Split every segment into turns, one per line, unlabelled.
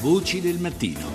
Voci del mattino.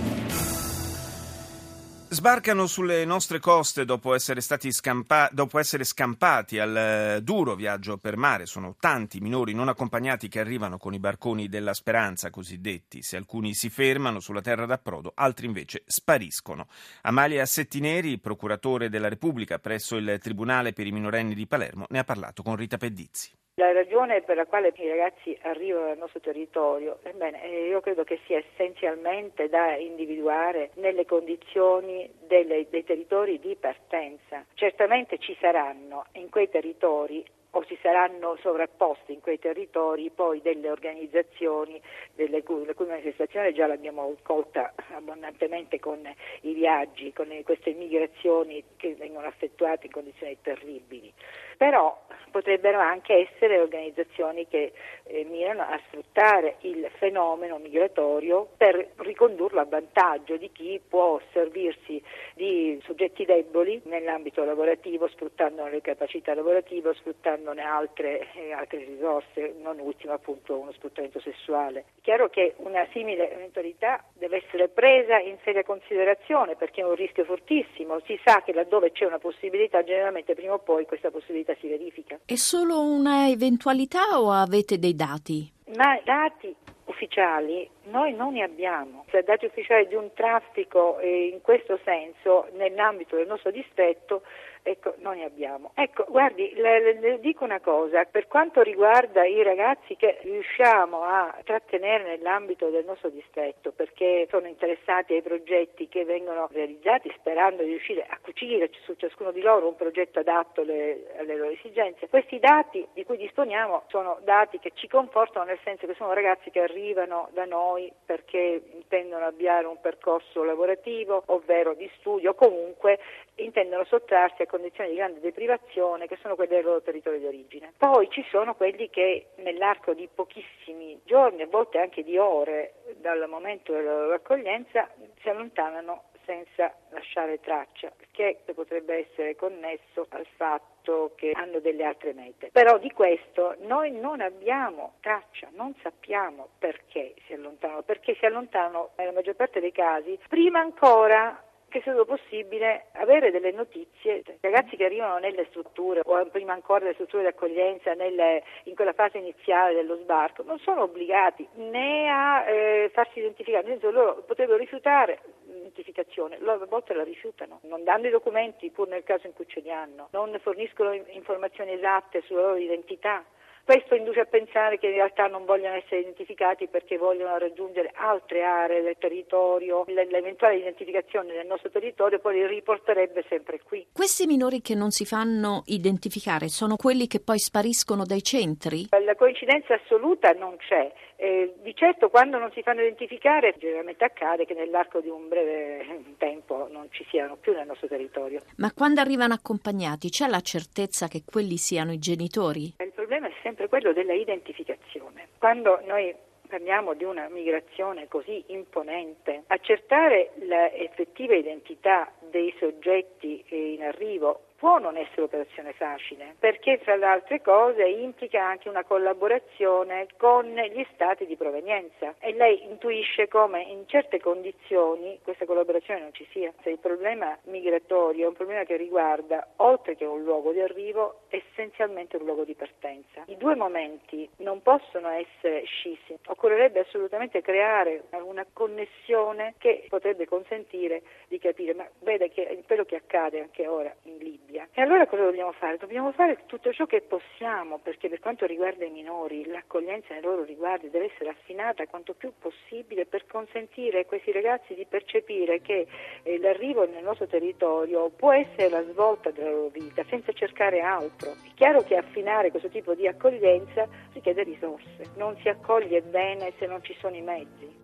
Sbarcano sulle nostre coste dopo essere, scampa- dopo essere scampati al eh, duro viaggio per mare. Sono tanti minori non accompagnati che arrivano con i barconi della speranza cosiddetti. Se alcuni si fermano sulla terra d'approdo, altri invece spariscono. Amalia Settineri, procuratore della Repubblica presso il Tribunale per i minorenni di Palermo, ne ha parlato con Rita Pedizzi.
La ragione per la quale i ragazzi arrivano al nostro territorio, ebbene, eh, io credo che sia essenzialmente da individuare nelle condizioni delle, dei territori di partenza. Certamente ci saranno in quei territori o si saranno sovrapposti in quei territori poi delle organizzazioni delle cui, le cui manifestazione già l'abbiamo colta abbondantemente con i viaggi, con queste immigrazioni che vengono effettuate in condizioni terribili. Però potrebbero anche essere organizzazioni che eh, mirano a sfruttare il fenomeno migratorio per ricondurlo a vantaggio di chi può servirsi di soggetti deboli nell'ambito lavorativo, sfruttando le capacità lavorative, sfruttandone altre, eh, altre risorse, non ultimo appunto uno sfruttamento sessuale. È chiaro che una simile eventualità deve essere presa in seria considerazione perché è un rischio fortissimo, si sa che laddove c'è una possibilità generalmente prima o poi questa possibilità si verifica.
È solo una eventualità o avete dei dati?
Ma dati ufficiali noi non ne abbiamo. Cioè, dati ufficiali di un traffico eh, in questo senso nell'ambito del nostro distretto Ecco, non ne abbiamo. Ecco, guardi, le, le, le, dico una cosa, per quanto riguarda i ragazzi che riusciamo a trattenere nell'ambito del nostro distretto, perché sono interessati ai progetti che vengono realizzati sperando di riuscire a cucire su ciascuno di loro un progetto adatto alle, alle loro esigenze, questi dati di cui disponiamo sono dati che ci confortano nel senso che sono ragazzi che arrivano da noi perché intendono avviare un percorso lavorativo, ovvero di studio, comunque intendono sottrarsi a condizioni di grande deprivazione che sono quelle del loro territorio di origine. Poi ci sono quelli che nell'arco di pochissimi giorni, a volte anche di ore dal momento della loro accoglienza, si allontanano senza lasciare traccia, che potrebbe essere connesso al fatto che hanno delle altre mete. Però di questo noi non abbiamo traccia, non sappiamo perché si allontanano, perché si allontanano nella maggior parte dei casi prima ancora che sia stato possibile avere delle notizie, ragazzi che arrivano nelle strutture o prima ancora nelle strutture di accoglienza nelle, in quella fase iniziale dello sbarco non sono obbligati né a eh, farsi identificare, nel senso loro potrebbero rifiutare l'identificazione, loro a volte la rifiutano, non danno i documenti pur nel caso in cui ce li hanno, non forniscono informazioni esatte sulla loro identità. Questo induce a pensare che in realtà non vogliono essere identificati perché vogliono raggiungere altre aree del territorio. L'eventuale identificazione del nostro territorio poi li riporterebbe sempre qui.
Questi minori che non si fanno identificare sono quelli che poi spariscono dai centri?
La coincidenza assoluta non c'è. Eh, di certo quando non si fanno identificare generalmente accade che nell'arco di un breve tempo non ci siano più nel nostro territorio.
Ma quando arrivano accompagnati c'è la certezza che quelli siano i genitori?
Problema è sempre quello della identificazione. Quando noi parliamo di una migrazione così imponente, accertare l'effettiva identità dei soggetti in arrivo può non essere operazione facile, perché fra le altre cose implica anche una collaborazione con gli stati di provenienza e lei intuisce come in certe condizioni questa collaborazione non ci sia. Se il problema migratorio è un problema che riguarda, oltre che un luogo di arrivo, essenzialmente un luogo di partenza. I due momenti non possono essere scissi, occorrerebbe assolutamente creare una connessione che potrebbe consentire di capire, ma vede che quello che accade anche ora in Libia famiglia. E allora cosa dobbiamo fare? Dobbiamo fare tutto ciò che possiamo, perché per quanto riguarda i minori, l'accoglienza nei loro riguardi deve essere affinata quanto più possibile per consentire a questi ragazzi di percepire che eh, l'arrivo nel nostro territorio può essere la svolta della loro vita, senza cercare altro. È chiaro che affinare questo tipo di accoglienza richiede risorse, non si accoglie bene se non ci sono i mezzi.